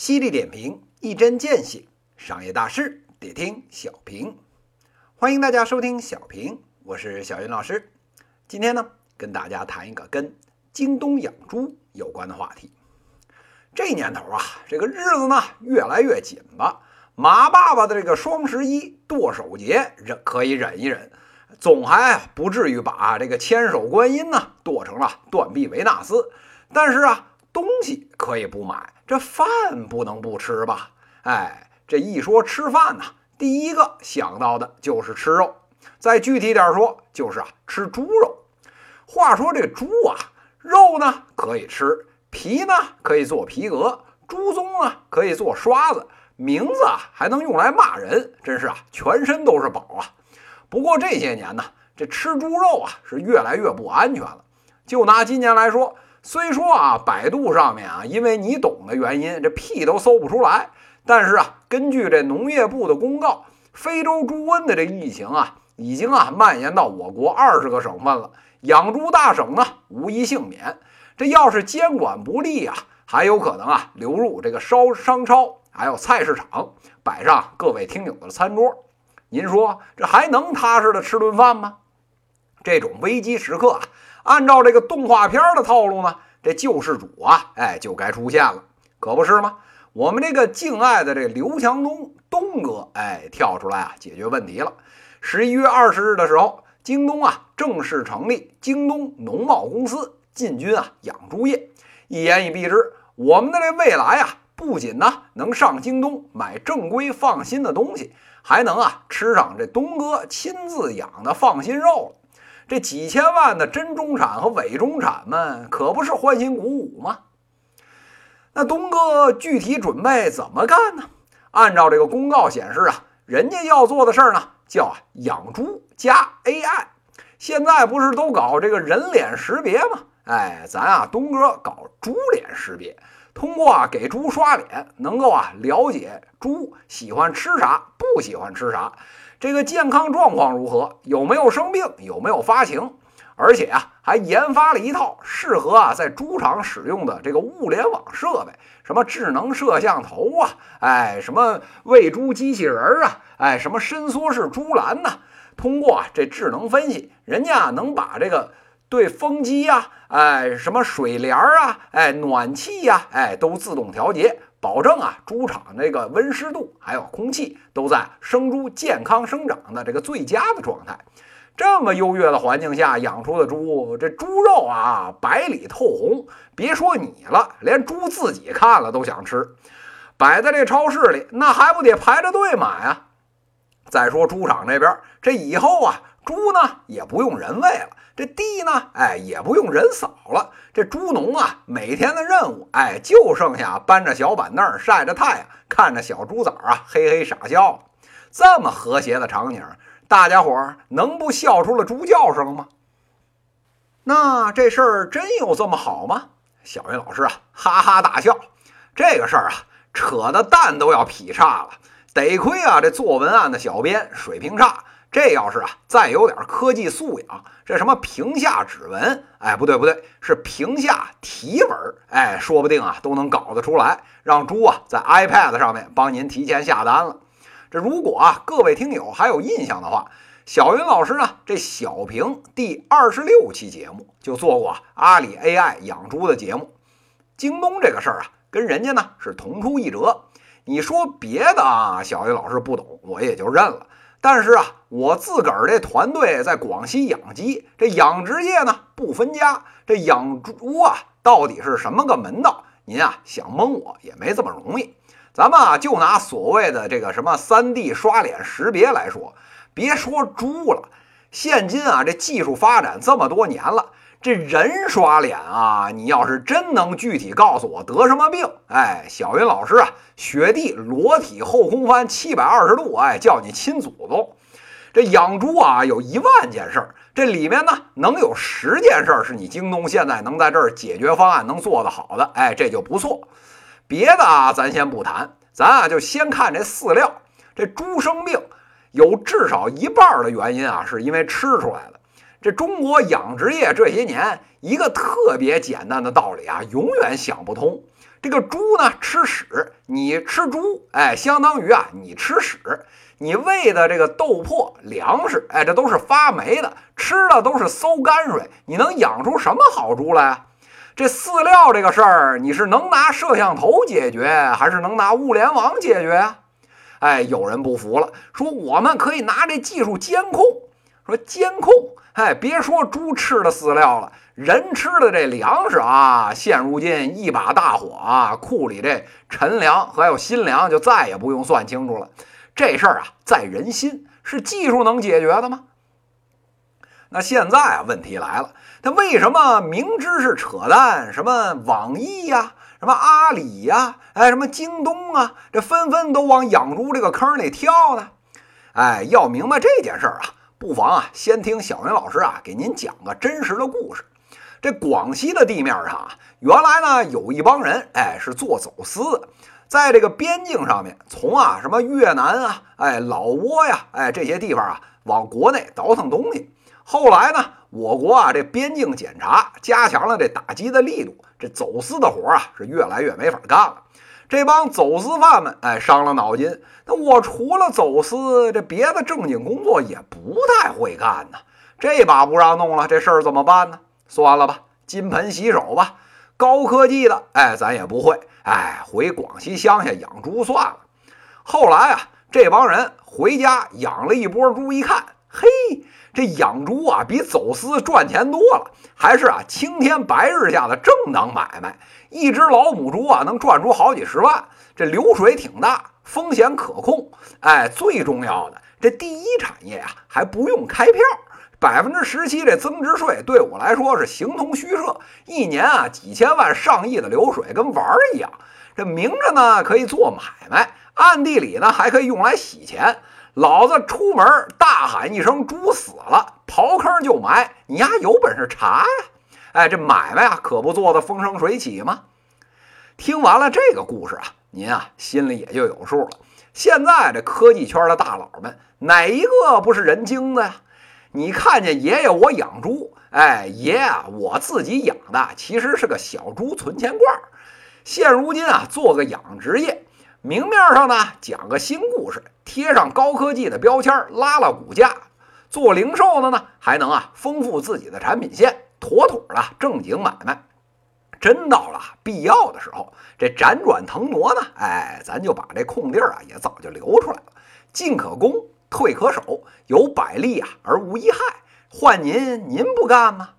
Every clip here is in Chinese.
犀利点评，一针见血，商业大事得听小平。欢迎大家收听小平，我是小云老师。今天呢，跟大家谈一个跟京东养猪有关的话题。这年头啊，这个日子呢越来越紧了。马爸爸的这个双十一剁手节忍可以忍一忍，总还不至于把这个千手观音呢剁成了断臂维纳斯。但是啊，东西可以不买。这饭不能不吃吧？哎，这一说吃饭呢，第一个想到的就是吃肉。再具体点说，就是啊，吃猪肉。话说这猪啊，肉呢可以吃，皮呢可以做皮革，猪鬃啊可以做刷子，名字啊还能用来骂人，真是啊，全身都是宝啊。不过这些年呢，这吃猪肉啊是越来越不安全了。就拿今年来说。虽说啊，百度上面啊，因为你懂的原因，这屁都搜不出来。但是啊，根据这农业部的公告，非洲猪瘟的这疫情啊，已经啊蔓延到我国二十个省份了。养猪大省呢，无一幸免。这要是监管不力啊，还有可能啊流入这个商商超，还有菜市场，摆上各位听友的餐桌。您说这还能踏实的吃顿饭吗？这种危机时刻啊。按照这个动画片的套路呢，这救世主啊，哎，就该出现了，可不是吗？我们这个敬爱的这刘强东东哥，哎，跳出来啊，解决问题了。十一月二十日的时候，京东啊正式成立京东农贸公司，进军啊养猪业。一言以蔽之，我们的这未来啊，不仅呢能上京东买正规放心的东西，还能啊吃上这东哥亲自养的放心肉了。这几千万的真中产和伪中产们可不是欢欣鼓舞吗？那东哥具体准备怎么干呢？按照这个公告显示啊，人家要做的事儿呢，叫养猪加 AI。现在不是都搞这个人脸识别吗？哎，咱啊东哥搞猪脸识别，通过啊给猪刷脸，能够啊了解猪喜欢吃啥，不喜欢吃啥。这个健康状况如何？有没有生病？有没有发情？而且啊，还研发了一套适合啊在猪场使用的这个物联网设备，什么智能摄像头啊，哎，什么喂猪机器人啊，哎，什么伸缩式猪栏呐？通过啊这智能分析，人家能把这个对风机呀，哎，什么水帘啊，哎，暖气呀，哎，都自动调节。保证啊，猪场这个温湿度还有空气都在生猪健康生长的这个最佳的状态。这么优越的环境下养出的猪，这猪肉啊白里透红，别说你了，连猪自己看了都想吃。摆在这超市里，那还不得排着队买啊？再说猪场这边，这以后啊，猪呢也不用人喂了。这地呢，哎，也不用人扫了。这猪农啊，每天的任务，哎，就剩下搬着小板凳晒着太阳，看着小猪崽啊，嘿嘿傻笑。这么和谐的场景，大家伙能不笑出了猪叫声吗？那这事儿真有这么好吗？小云老师啊，哈哈大笑。这个事儿啊，扯的蛋都要劈叉了。得亏啊，这做文案的小编水平差。这要是啊，再有点科技素养，这什么屏下指纹，哎，不对不对，是屏下提文，哎，说不定啊都能搞得出来，让猪啊在 iPad 上面帮您提前下单了。这如果啊各位听友还有印象的话，小云老师呢这小平第二十六期节目就做过阿里 AI 养猪的节目。京东这个事儿啊，跟人家呢是同出一辙。你说别的啊，小云老师不懂，我也就认了。但是啊，我自个儿这团队在广西养鸡，这养殖业呢不分家，这养猪啊到底是什么个门道？您啊想蒙我也没这么容易。咱们啊就拿所谓的这个什么三 D 刷脸识别来说，别说猪了，现今啊这技术发展这么多年了。这人刷脸啊，你要是真能具体告诉我得什么病，哎，小云老师啊，雪地裸体后空翻七百二十度，哎，叫你亲祖宗。这养猪啊，有一万件事儿，这里面呢，能有十件事儿是你京东现在能在这儿解决方案能做得好的，哎，这就不错。别的啊，咱先不谈，咱啊就先看这饲料。这猪生病，有至少一半的原因啊，是因为吃出来的。这中国养殖业这些年，一个特别简单的道理啊，永远想不通。这个猪呢吃屎，你吃猪，哎，相当于啊你吃屎，你喂的这个豆粕粮食，哎，这都是发霉的，吃的都是馊泔水，你能养出什么好猪来啊？这饲料这个事儿，你是能拿摄像头解决，还是能拿物联网解决啊？哎，有人不服了，说我们可以拿这技术监控，说监控，哎，别说猪吃的饲料了，人吃的这粮食啊，现如今一把大火啊，库里这陈粮还有新粮就再也不用算清楚了。这事儿啊，在人心，是技术能解决的吗？那现在啊，问题来了，他为什么明知是扯淡，什么网易呀？什么阿里呀，哎，什么京东啊，这纷纷都往养猪这个坑里跳呢。哎，要明白这件事儿啊，不妨啊先听小云老师啊给您讲个真实的故事。这广西的地面上啊，原来呢有一帮人，哎，是做走私的，在这个边境上面，从啊什么越南啊，哎，老挝呀，哎这些地方啊，往国内倒腾东西。后来呢，我国啊这边境检查加强了这打击的力度。这走私的活啊，是越来越没法干了。这帮走私犯们，哎，伤了脑筋。那我除了走私，这别的正经工作也不太会干呢。这把不让弄了，这事儿怎么办呢？算了吧，金盆洗手吧。高科技的，哎，咱也不会。哎，回广西乡下养猪算了。后来啊，这帮人回家养了一波猪，一看，嘿。这养猪啊，比走私赚钱多了，还是啊青天白日下的正当买卖。一只老母猪啊，能赚出好几十万，这流水挺大，风险可控。哎，最重要的，这第一产业啊，还不用开票，百分之十七这增值税对我来说是形同虚设。一年啊，几千万、上亿的流水跟玩儿一样。这明着呢可以做买卖，暗地里呢还可以用来洗钱。老子出门大喊一声“猪死了”，刨坑就埋。你丫有本事查呀！哎，这买卖啊，可不做得风生水起吗？听完了这个故事啊，您啊心里也就有数了。现在这科技圈的大佬们，哪一个不是人精的呀？你看见爷爷我养猪，哎，爷啊，我自己养的其实是个小猪存钱罐。现如今啊，做个养殖业。明面上呢讲个新故事，贴上高科技的标签，拉拉股价。做零售的呢还能啊丰富自己的产品线，妥妥的正经买卖。真到了必要的时候，这辗转腾挪呢，哎，咱就把这空地儿啊也早就留出来了。进可攻，退可守，有百利啊而无一害。换您，您不干吗？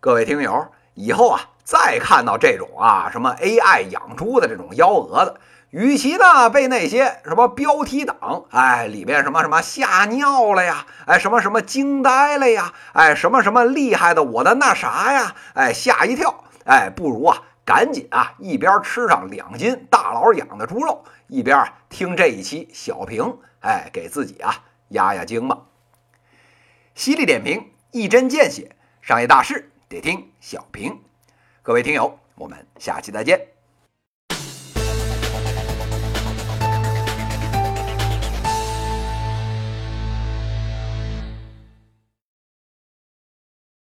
各位听友，以后啊再看到这种啊什么 AI 养猪的这种幺蛾子。与其呢被那些什么标题党，哎，里边什么什么吓尿了呀，哎，什么什么惊呆了呀，哎，什么什么厉害的我的那啥呀，哎，吓一跳，哎，不如啊，赶紧啊，一边吃上两斤大佬养的猪肉，一边啊听这一期小评，哎，给自己啊压压惊吧。犀利点评，一针见血，商业大事得听小平。各位听友，我们下期再见。